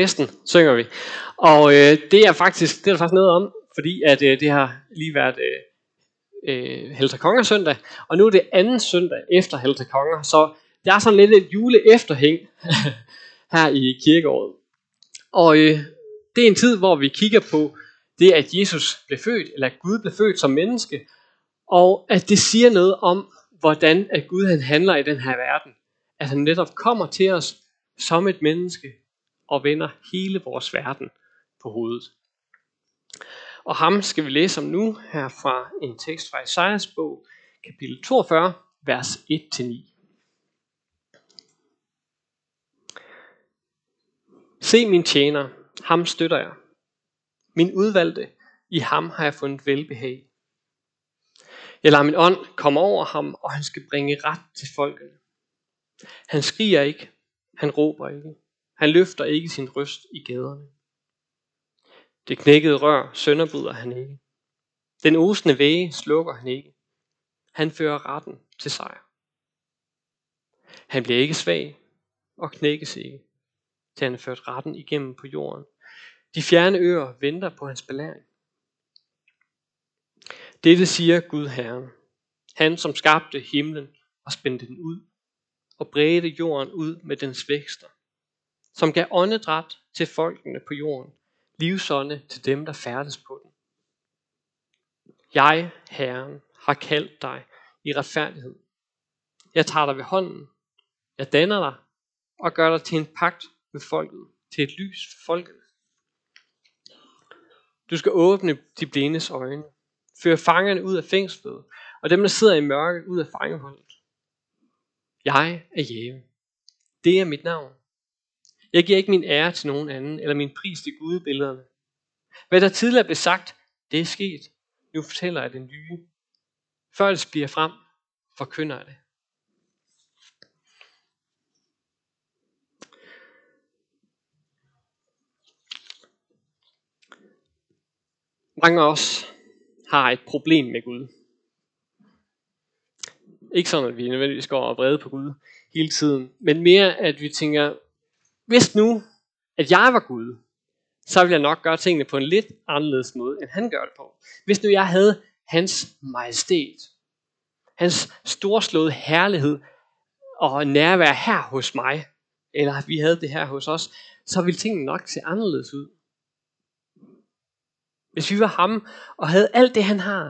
Næsten synger vi. Og øh, det er faktisk det er der faktisk noget om, fordi at øh, det har lige været øh, øh, Helter Konger søndag, og nu er det anden søndag efter Helter Konger, så der er sådan lidt et jule efterhæng her i kirkeåret. Og øh, det er en tid, hvor vi kigger på det, at Jesus blev født, eller at Gud blev født som menneske, og at det siger noget om, hvordan at Gud han handler i den her verden. At han netop kommer til os som et menneske, og vender hele vores verden på hovedet. Og ham skal vi læse om nu her fra en tekst fra Isaias bog, kapitel 42, vers 1-9. Se min tjener, ham støtter jeg. Min udvalgte, i ham har jeg fundet velbehag. Jeg lader min ånd komme over ham, og han skal bringe ret til folket. Han skriger ikke, han råber ikke, han løfter ikke sin røst i gaderne. Det knækkede rør sønderbryder han ikke. Den osende væge slukker han ikke. Han fører retten til sejr. Han bliver ikke svag og knækkes ikke, til han har ført retten igennem på jorden. De fjerne øer venter på hans belæring. Dette siger Gud Herren, han som skabte himlen og spændte den ud, og bredte jorden ud med dens vækster, som gav åndedræt til folkene på jorden, livsånde til dem, der færdes på den. Jeg, Herren, har kaldt dig i retfærdighed. Jeg tager dig ved hånden. Jeg danner dig og gør dig til en pagt med folket, til et lys for folket. Du skal åbne de blindes øjne, føre fangerne ud af fængslet, og dem, der sidder i mørket, ud af fangeholdet. Jeg er Jæve. Det er mit navn. Jeg giver ikke min ære til nogen anden, eller min pris til gudebillederne. Hvad der tidligere blev sagt, det er sket. Nu fortæller jeg det nye. Før det bliver frem, forkynder jeg det. Mange af os har et problem med Gud. Ikke sådan, at vi nødvendigvis går og vrede på Gud hele tiden, men mere, at vi tænker, hvis nu, at jeg var Gud, så ville jeg nok gøre tingene på en lidt anderledes måde, end han gør det på. Hvis nu jeg havde hans majestæt, hans storslåede herlighed og nærvær her hos mig, eller at vi havde det her hos os, så ville tingene nok se anderledes ud. Hvis vi var ham og havde alt det, han har,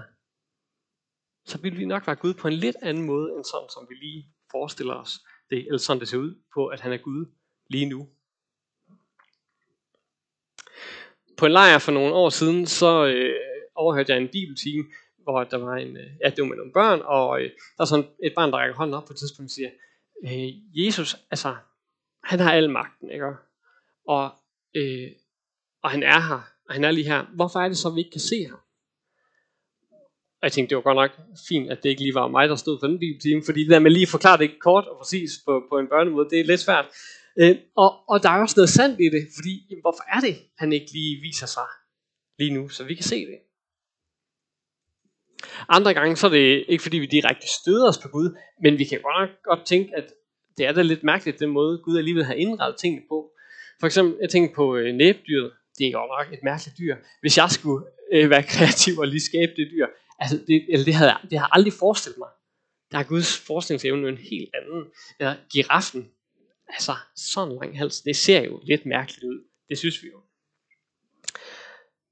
så ville vi nok være Gud på en lidt anden måde, end sådan, som vi lige forestiller os det, eller sådan det ser ud på, at han er Gud lige nu. På en lejr for nogle år siden, så øh, overhørte jeg en bibeltime, hvor der var en, øh, ja, det var med nogle børn, og øh, der er sådan et barn, der rækker hånden op på et tidspunkt og siger, øh, Jesus, altså, han har al magten, ikke? Og, øh, og han er her, og han er lige her. Hvorfor er det så, at vi ikke kan se ham? Og jeg tænkte, det var godt nok fint, at det ikke lige var mig, der stod for den bibeltime, fordi det der med lige at forklare det kort og præcis på, på en børnemåde, det er lidt svært. Øh, og, og der er også noget sandt i det, fordi jamen, hvorfor er det, han ikke lige viser sig lige nu, så vi kan se det. Andre gange, så er det ikke fordi, vi direkte støder os på Gud, men vi kan godt, godt tænke, at det er da lidt mærkeligt, den måde Gud alligevel har indrettet tingene på. For eksempel, jeg tænker på øh, næbdyret. Det er godt nok et mærkeligt dyr. Hvis jeg skulle øh, være kreativ og lige skabe det dyr, altså det, eller det, havde, det har jeg aldrig forestillet mig. Der er Guds forskningsevne en helt anden. Eller giraffen, altså sådan lang hals, det ser jo lidt mærkeligt ud. Det synes vi jo.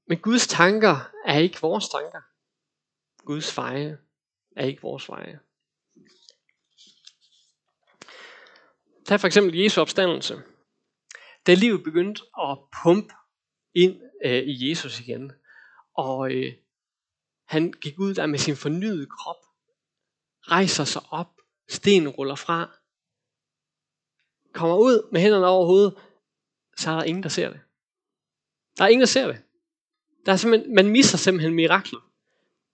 Men Guds tanker er ikke vores tanker. Guds veje er ikke vores veje. Tag for eksempel Jesu opstandelse. Da livet begyndte at pumpe ind øh, i Jesus igen, og øh, han gik ud der med sin fornyede krop, rejser sig op, stenen ruller fra, kommer ud med hænderne over hovedet, så er der ingen, der ser det. Der er ingen, der ser det. Der er simpelthen, man misser simpelthen miraklet.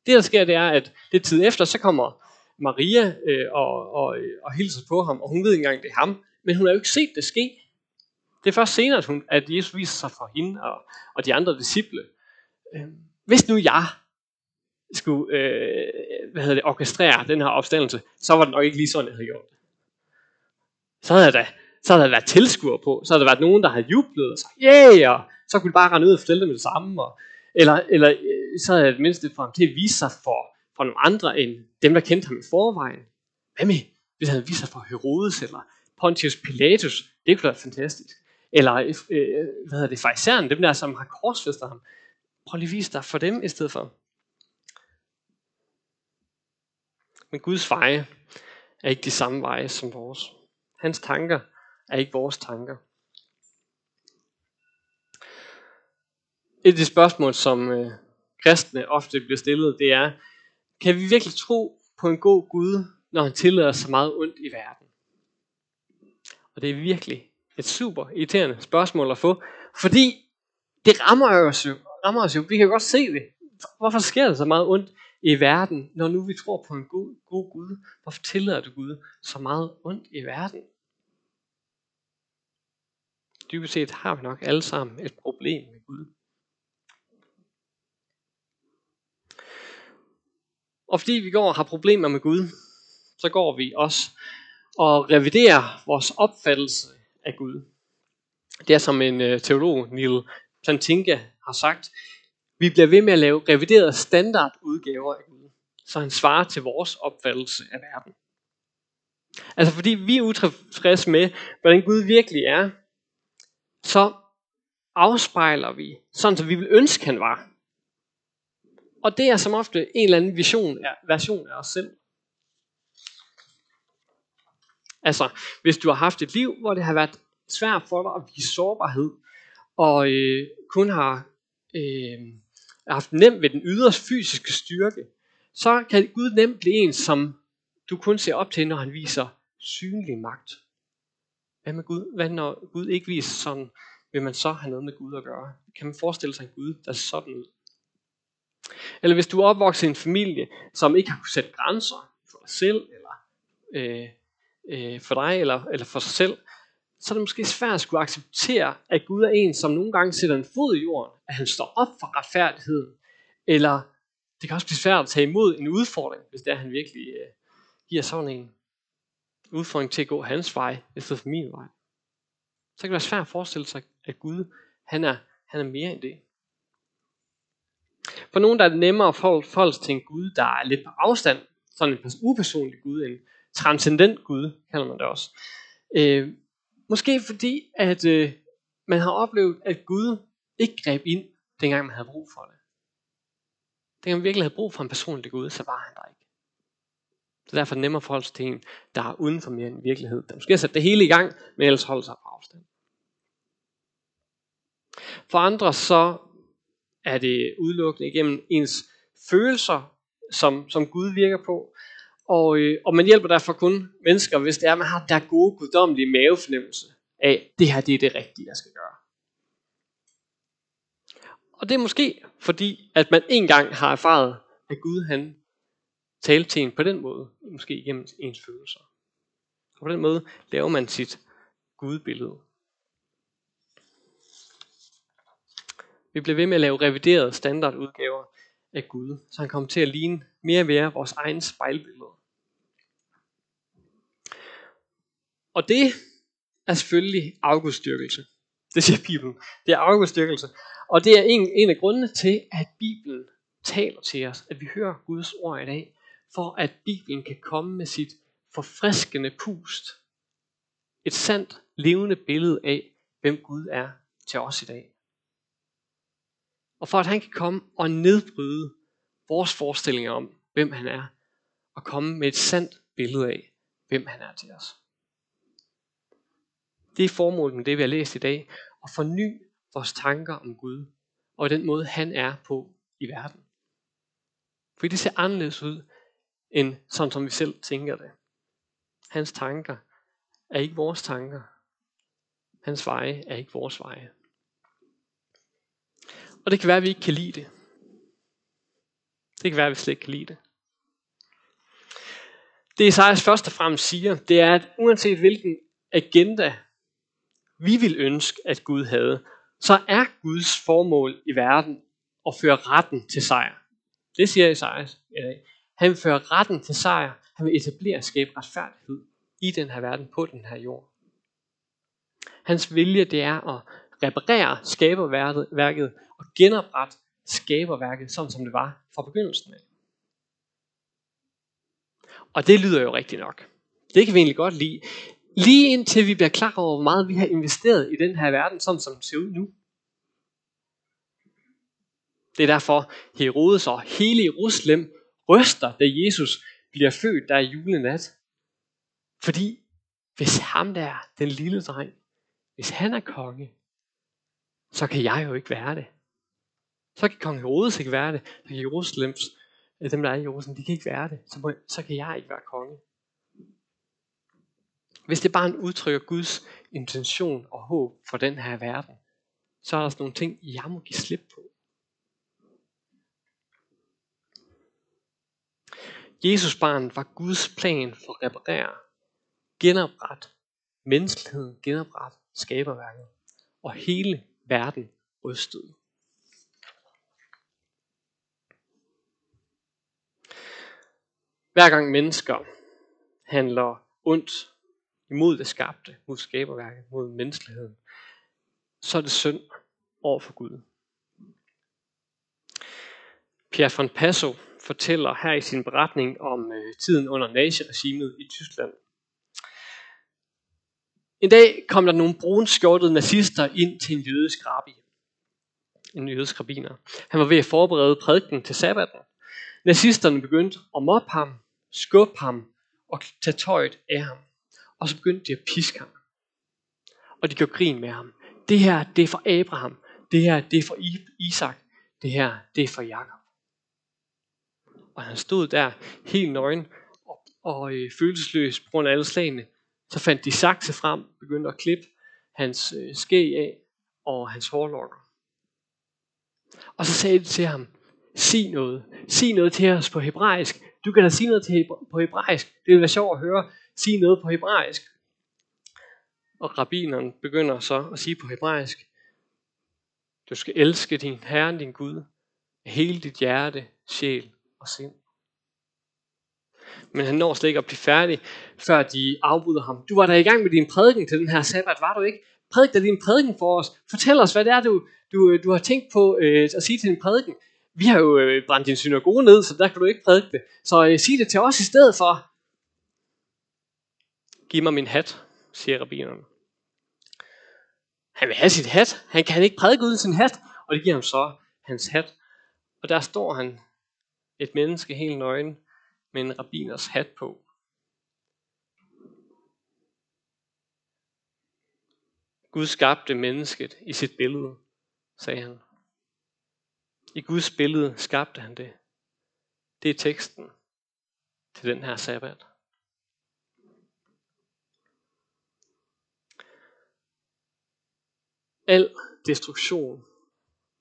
Det, der sker, det er, at det tid efter, så kommer Maria øh, og, og, og hilser på ham, og hun ved ikke engang, det er ham, men hun har jo ikke set det ske. Det er først senere, at, hun, at Jesus viser sig for hende og, og de andre disciple. Øh, hvis nu jeg skulle øh, hvad hedder det, orkestrere den her opstandelse, så var det nok ikke lige sådan, jeg havde gjort det. Så havde jeg da så havde der været tilskuere på, så havde der været nogen, der havde jublet og sagt, yeah, og så kunne de bare rende ud og fortælle det med det samme, og, eller, eller øh, så havde det mindst for ham til at vise sig for, for nogle andre end dem, der kendte ham i forvejen. Hvad med, hvis han vist sig for Herodes eller Pontius Pilatus? Det kunne være fantastisk. Eller, øh, øh hvad hedder det, fariseren, dem der, som har korsfæstet ham. Prøv lige at vise dig for dem i stedet for. Men Guds veje er ikke de samme veje som vores. Hans tanker er ikke vores tanker. Et af de spørgsmål, som øh, kristne ofte bliver stillet, det er, kan vi virkelig tro på en god Gud, når han tillader så meget ondt i verden? Og det er virkelig et super irriterende spørgsmål at få, fordi det rammer os jo. Rammer os jo. Vi kan godt se det. Hvorfor sker der så meget ondt i verden, når nu vi tror på en god, god Gud? Hvorfor tillader du Gud så meget ondt i verden? Dybest set har vi nok alle sammen et problem med Gud. Og fordi vi går og har problemer med Gud, så går vi også og reviderer vores opfattelse af Gud. Det er som en øh, teolog, Neil Plantinga, har sagt, vi bliver ved med at lave reviderede standardudgaver af Gud, så han svarer til vores opfattelse af verden. Altså fordi vi er utilfredse med, hvordan Gud virkelig er, så afspejler vi, sådan som vi vil ønske, han var. Og det er som ofte en eller anden vision, version af os selv. Altså, hvis du har haft et liv, hvor det har været svært for dig at vise sårbarhed, og øh, kun har øh, haft nemt ved den ydre fysiske styrke, så kan Gud nemt blive en, som du kun ser op til, når han viser synlig magt. Hvad med Gud? Hvad når Gud ikke viser sådan, vil man så have noget med Gud at gøre? Kan man forestille sig en Gud, der ser sådan ud? Eller hvis du er opvokset i en familie, som ikke har kunnet sætte grænser for dig selv, eller øh, øh, for dig, eller, eller for sig selv, så er det måske svært at skulle acceptere, at Gud er en, som nogle gange sætter en fod i jorden, at han står op for retfærdigheden, eller det kan også blive svært at tage imod en udfordring, hvis det er, at han virkelig øh, giver sådan en udfordring til at gå hans vej, i stedet for min vej. Så kan det være svært at forestille sig, at Gud, han er, han er mere end det. For nogen der er det nemmere at forholde sig til en Gud, der er lidt på afstand, sådan en upersonlig Gud, en transcendent Gud, kalder man det også. Øh, måske fordi, at øh, man har oplevet, at Gud ikke greb ind, dengang man havde brug for det. Dengang man virkelig havde brug for en personlig Gud, så var han der ikke. Så derfor er det nemmere at forholde sig til en, der er uden for mere end virkelighed. Der måske har sat det hele i gang, men ellers holder sig på afstand. For andre så er det udelukkende igennem ens følelser, som, som Gud virker på. Og, øh, og man hjælper derfor kun mennesker, hvis det er, at man har der gode, guddommelige mavefornemmelse af, det her det er det rigtige, jeg skal gøre. Og det er måske fordi, at man engang har erfaret, at Gud han tale til en på den måde, måske igennem ens følelser. Og på den måde laver man sit gudbillede. Vi bliver ved med at lave reviderede standardudgaver af Gud, så han kommer til at ligne mere og mere vores egen spejlbillede. Og det er selvfølgelig afgudstyrkelse. Det siger Bibelen. Det er afgudstyrkelse. Og det er en, en af grundene til, at Bibelen taler til os, at vi hører Guds ord i dag, for at Bibelen kan komme med sit forfriskende pust. Et sandt, levende billede af, hvem Gud er til os i dag. Og for at han kan komme og nedbryde vores forestillinger om, hvem han er, og komme med et sandt billede af, hvem han er til os. Det er formålet med det, vi har læst i dag, at forny vores tanker om Gud, og den måde, han er på i verden. For det ser anderledes ud, end sådan som vi selv tænker det. Hans tanker er ikke vores tanker. Hans veje er ikke vores veje. Og det kan være, at vi ikke kan lide det. Det kan være, at vi slet ikke kan lide det. Det Esajas først og fremmest siger, det er, at uanset hvilken agenda vi vil ønske, at Gud havde, så er Guds formål i verden at føre retten til sejr. Det siger Esajas i dag. Han vil føre retten til sejr. Han vil etablere og skabe retfærdighed i den her verden, på den her jord. Hans vilje, det er at reparere skaberværket og genoprette skaberværket, sådan som det var fra begyndelsen af. Og det lyder jo rigtigt nok. Det kan vi egentlig godt lide. Lige indtil vi bliver klar over, hvor meget vi har investeret i den her verden, sådan som den ser ud nu. Det er derfor Herodes og hele Jerusalem ryster, da Jesus bliver født der i julenat. Fordi hvis ham der, den lille dreng, hvis han er konge, så kan jeg jo ikke være det. Så kan kong Herodes ikke være det. Så kan Jerusalems, øh, dem der er i Jerusalem, de kan ikke være det. Så, må, så kan jeg ikke være konge. Hvis det bare udtrykker Guds intention og håb for den her verden, så er der sådan nogle ting, jeg må give slip på. Jesus barn var Guds plan for at reparere, genoprette menneskeligheden, genoprette skaberværket. Og hele verden rystede. Hver gang mennesker handler ondt imod det skabte, mod skaberværket, mod menneskeligheden, så er det synd over for Gud. Pierre von Passo fortæller her i sin beretning om øh, tiden under naziregimet i Tyskland. En dag kom der nogle brunskjortede nazister ind til en jødisk rabbi. En jødisk rabbiner. Han var ved at forberede prædiken til sabbaten. Nazisterne begyndte at mobbe ham, skubbe ham og tage tøjet af ham. Og så begyndte de at piske ham. Og de gjorde grin med ham. Det her, det er for Abraham. Det her, det er for Isak. Det her, det er for Jakob. Og han stod der helt nøgen og, og øh, følelsesløs på grund af alle slagene. Så fandt de sakse frem, begyndte at klippe hans øh, skæg af og hans hårlokker. Og så sagde de til ham, sig noget. Sig noget til os på hebraisk. Du kan da sige noget til på hebraisk. Det vil være sjovt at høre. Sig noget på hebraisk. Og rabbineren begynder så at sige på hebraisk, du skal elske din Herre, din Gud, af hele dit hjerte, sjæl og sind. Men han når slet ikke at blive færdig, før de afbryder ham. Du var der i gang med din prædiken til den her sabbat, var du ikke? Prædik da din prædiken for os. Fortæl os, hvad det er, du, du, du har tænkt på øh, at sige til din prædiken. Vi har jo øh, brændt din synagoge ned, så der kan du ikke prædike det. Så øh, sig det til os i stedet for. Giv mig min hat, siger rabbineren. Han vil have sit hat. Han kan ikke prædike uden sin hat. Og det giver ham så hans hat. Og der står han, et menneske helt nøgen, med en rabbiners hat på. Gud skabte mennesket i sit billede, sagde han. I Guds billede skabte han det. Det er teksten til den her sabbat. Al destruktion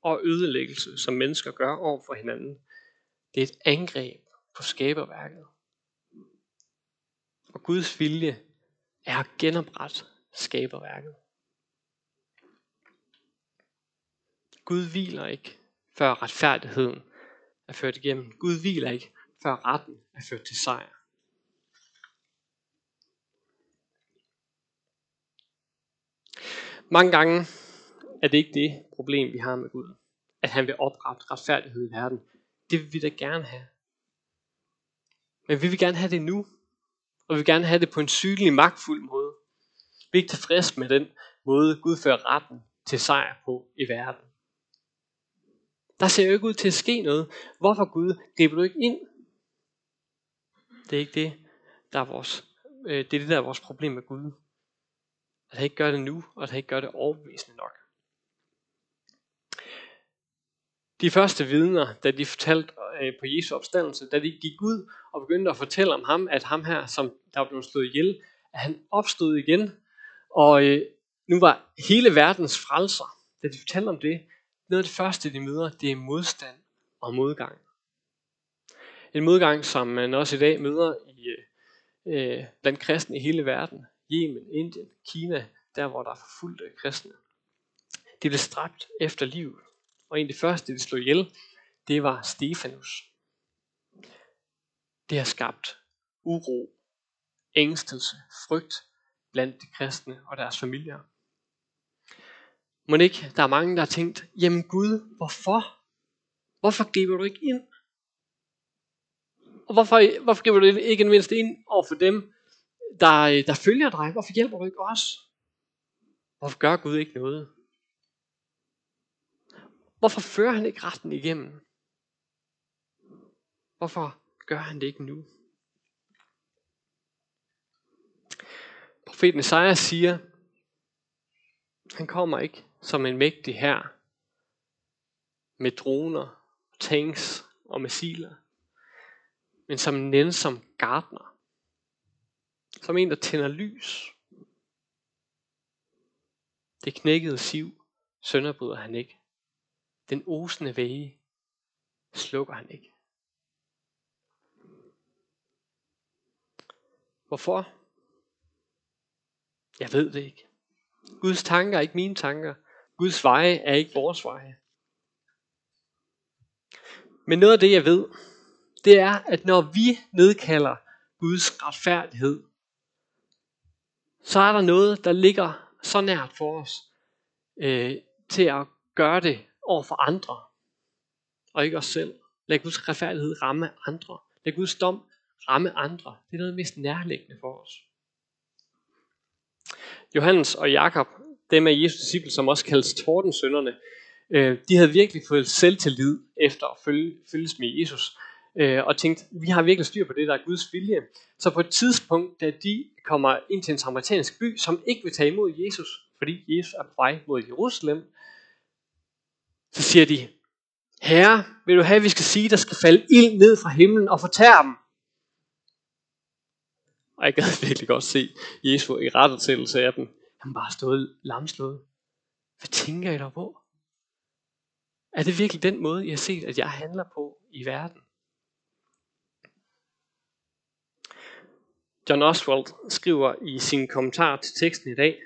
og ødelæggelse, som mennesker gør over for hinanden, det er et angreb på skaberværket. Og Guds vilje er at genoprette skaberværket. Gud hviler ikke, før retfærdigheden er ført igennem. Gud hviler ikke, før retten er ført til sejr. Mange gange er det ikke det problem, vi har med Gud. At han vil oprette retfærdighed i verden. Det vil vi da gerne have. Men vi vil gerne have det nu. Og vi vil gerne have det på en sygelig, magtfuld måde. Vi er ikke tilfredse med den måde, Gud fører retten til sejr på i verden. Der ser jo ikke ud til at ske noget. Hvorfor Gud griber du ikke ind? Det er ikke det, der er vores, øh, det er det, der er vores problem med Gud. At han ikke gør det nu, og at han ikke gør det overbevisende nok. De første vidner, da de fortalte øh, på Jesu opstandelse, da de gik ud og begyndte at fortælle om ham, at ham her, som der var blevet slået ihjel, at han opstod igen, og øh, nu var hele verdens frelser. Da de fortalte om det, noget af det første, de møder, det er modstand og modgang. En modgang, som man også i dag møder i, øh, blandt kristne i hele verden. Yemen, Indien, Kina, der hvor der er forfulgte kristne. De blev stræbt efter livet. Og en af de første, de slog ihjel, det var Stefanus. Det har skabt uro, ængstelse, frygt blandt de kristne og deres familier. Må ikke, der er mange, der har tænkt, jamen Gud, hvorfor? Hvorfor griber du ikke ind? Og hvorfor, hvorfor griber du ikke mindst ind over for dem, der, der følger dig? Hvorfor hjælper du ikke os? Hvorfor gør Gud ikke noget? Hvorfor fører han ikke retten igennem? Hvorfor gør han det ikke nu? Profeten Isaiah siger, han kommer ikke som en mægtig her med droner, tanks og missiler, men som en nænsom gardner. Som en, der tænder lys. Det knækkede siv sønderbryder han ikke. Den osende væge slukker han ikke. Hvorfor? Jeg ved det ikke. Guds tanker er ikke mine tanker. Guds veje er ikke vores veje. Men noget af det, jeg ved, det er, at når vi nedkalder Guds retfærdighed, så er der noget, der ligger så nært for os, øh, til at gøre det over for andre, og ikke os selv. Lad Guds retfærdighed ramme andre. Lad Guds dom ramme andre. Det er noget mest nærliggende for os. Johannes og Jakob, dem af Jesus disciple, som også kaldes tordensønderne, øh, de havde virkelig fået selvtillid efter at følge, følges med Jesus, øh, og tænkt, vi har virkelig styr på det, der er Guds vilje. Så på et tidspunkt, da de kommer ind til en samaritansk by, som ikke vil tage imod Jesus, fordi Jesus er på vej mod Jerusalem, så siger de, Herre, vil du have, at vi skal sige, der skal falde ild ned fra himlen og fortære dem? Og jeg gad virkelig godt se Jesu i rettetællelse af dem. Han bare stået lamslået. Hvad tænker I der på? Er det virkelig den måde, I har set, at jeg handler på i verden? John Oswald skriver i sin kommentar til teksten i dag,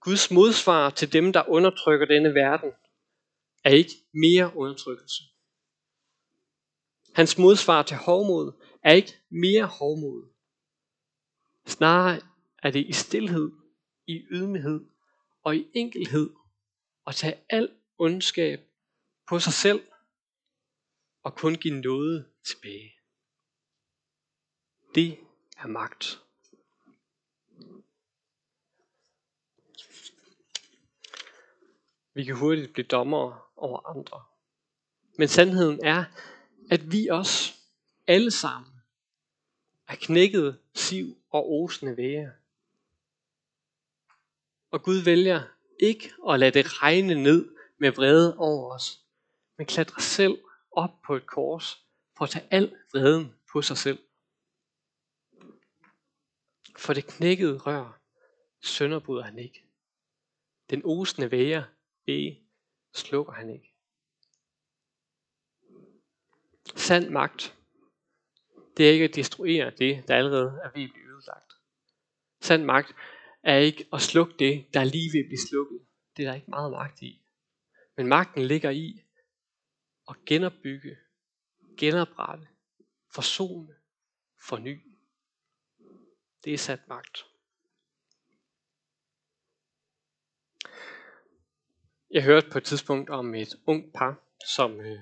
Guds modsvar til dem, der undertrykker denne verden, er ikke mere undertrykkelse. Hans modsvar til hovmod er ikke mere hovmod. Snarere er det i stillhed, i ydmyghed og i enkelhed at tage al ondskab på sig selv og kun give noget tilbage. Det er magt. Vi kan hurtigt blive dommere over andre. Men sandheden er, at vi også alle sammen er knækket siv og osende væge. Og Gud vælger ikke at lade det regne ned med vrede over os, men klatre selv op på et kors for at tage al vreden på sig selv. For det knækkede rør sønderbryder han ikke. Den osende væger væge slukker han ikke. Sand magt, det er ikke at destruere det, der allerede er ved at blive ødelagt. Sand magt er ikke at slukke det, der er lige ved at blive slukket. Det er der ikke meget magt i. Men magten ligger i at genopbygge, genoprette, forsone, forny. Det er sat magt. Jeg hørte på et tidspunkt om et ung par, som, øh,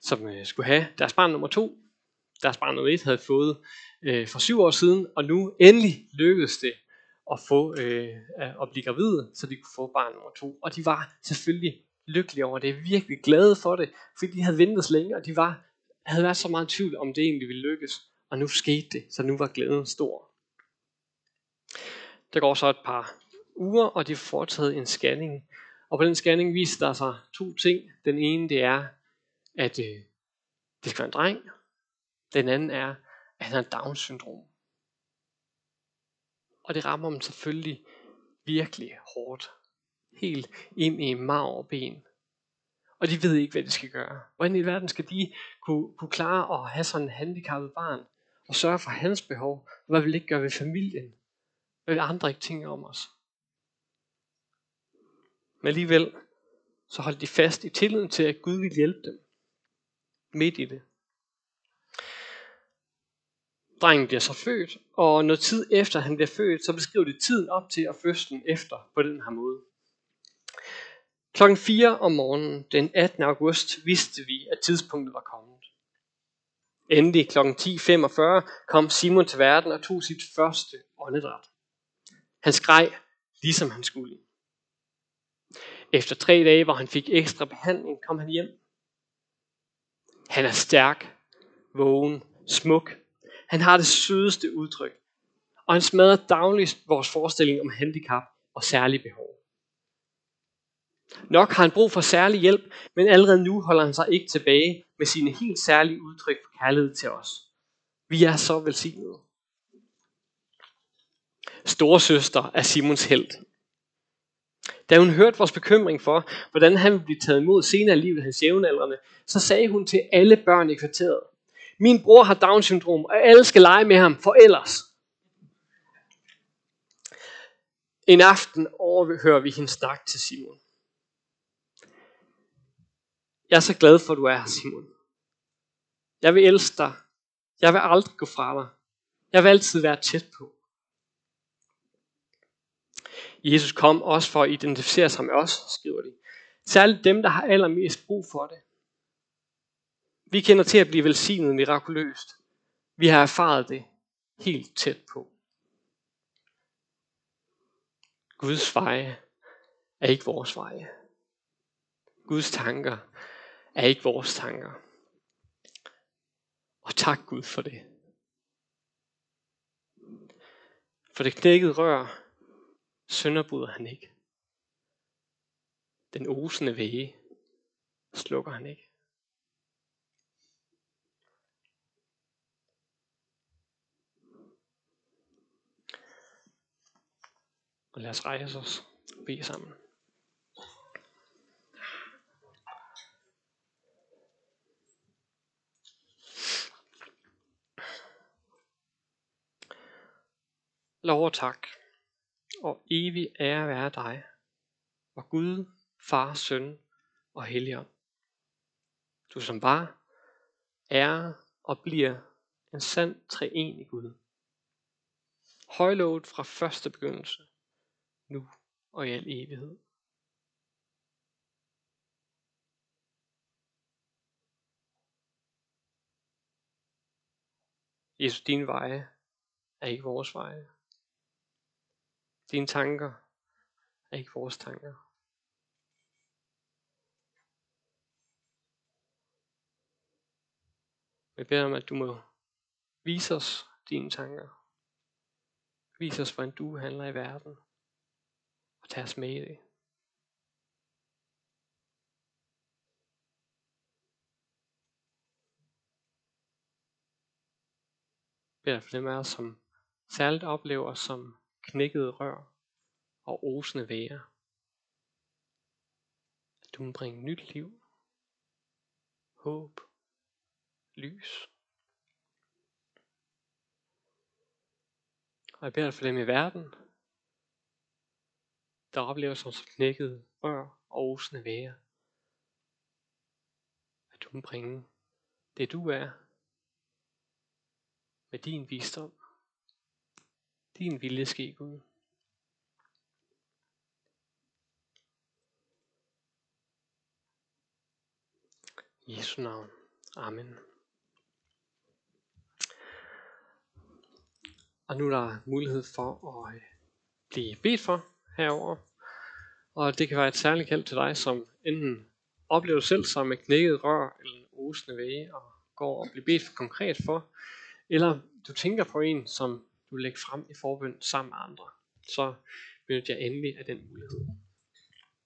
som øh, skulle have deres barn nummer to. Deres barn nummer et havde fået øh, for syv år siden, og nu endelig lykkedes det at få øh, at blive gravide, så de kunne få barn nummer to. Og de var selvfølgelig lykkelige over det, virkelig glade for det, fordi de havde ventet så længe, og de var, havde været så meget i tvivl om det egentlig ville lykkes. Og nu skete det, så nu var glæden stor. Der går så et par uger, og de får foretaget en scanning og på den scanning viste der sig to ting. Den ene det er, at øh, det skal være en dreng. Den anden er, at han har Down-syndrom. Og det rammer dem selvfølgelig virkelig hårdt. Helt ind i mav og ben. Og de ved ikke, hvad de skal gøre. Hvordan i verden skal de kunne, kunne klare at have sådan en handicappet barn, og sørge for hans behov? Hvad vil det ikke gøre ved familien? Hvad vil andre ikke tænke om os? Men alligevel, så holdt de fast i tilliden til, at Gud ville hjælpe dem. Midt i det. Drengen bliver så født, og noget tid efter han bliver født, så beskriver de tiden op til at fødslen efter på den her måde. Klokken 4 om morgenen den 18. august vidste vi, at tidspunktet var kommet. Endelig kl. 10.45 kom Simon til verden og tog sit første åndedræt. Han skreg, ligesom han skulle. Efter tre dage, hvor han fik ekstra behandling, kom han hjem. Han er stærk, vågen, smuk. Han har det sødeste udtryk. Og han smadrer dagligt vores forestilling om handicap og særlige behov. Nok har han brug for særlig hjælp, men allerede nu holder han sig ikke tilbage med sine helt særlige udtryk for kærlighed til os. Vi er så velsignede. Storsøster er Simons held. Da hun hørte vores bekymring for, hvordan han ville blive taget imod senere i livet hans jævnaldrende, så sagde hun til alle børn i kvarteret, min bror har Down-syndrom, og alle skal lege med ham, for ellers. En aften overhører vi hendes snak til Simon. Jeg er så glad for, at du er her, Simon. Jeg vil elske dig. Jeg vil aldrig gå fra dig. Jeg vil altid være tæt på. Jesus kom også for at identificere sig med os, skriver de. Særligt dem, der har allermest brug for det. Vi kender til at blive velsignet mirakuløst. Vi har erfaret det helt tæt på. Guds veje er ikke vores veje. Guds tanker er ikke vores tanker. Og tak Gud for det. For det knækkede rør sønderbryder han ikke. Den osende væge slukker han ikke. Og lad os rejse os og bede sammen. Lov og tak, og evig ære være dig, og Gud, Far, Søn og Helligånd. Du som var, er og bliver en sand treenig Gud. Højlovet fra første begyndelse, nu og i al evighed. Jesus, din veje er ikke vores veje. Dine tanker er ikke vores tanker. Vi beder om, at du må vise os dine tanker. Vis os, hvordan du handler i verden. Og tag os med i det. beder for dem af os, som særligt oplever som knækkede rør og osende væger. At du må bringe nyt liv, håb, lys. Og jeg beder dig for dem i verden, der oplever som knækkede rør og osende væger. At du må bringe det du er, med din visdom, din vilje ske, Gud. I Jesu navn. Amen. Og nu er der mulighed for at øh, blive bedt for herover. Og det kan være et særligt kald til dig, som enten oplever selv som med knækket rør eller en osende væge, og går og bliver bedt for konkret for, eller du tænker på en, som du vil lægge frem i forbøn sammen med andre, så benyt jeg endelig af den mulighed.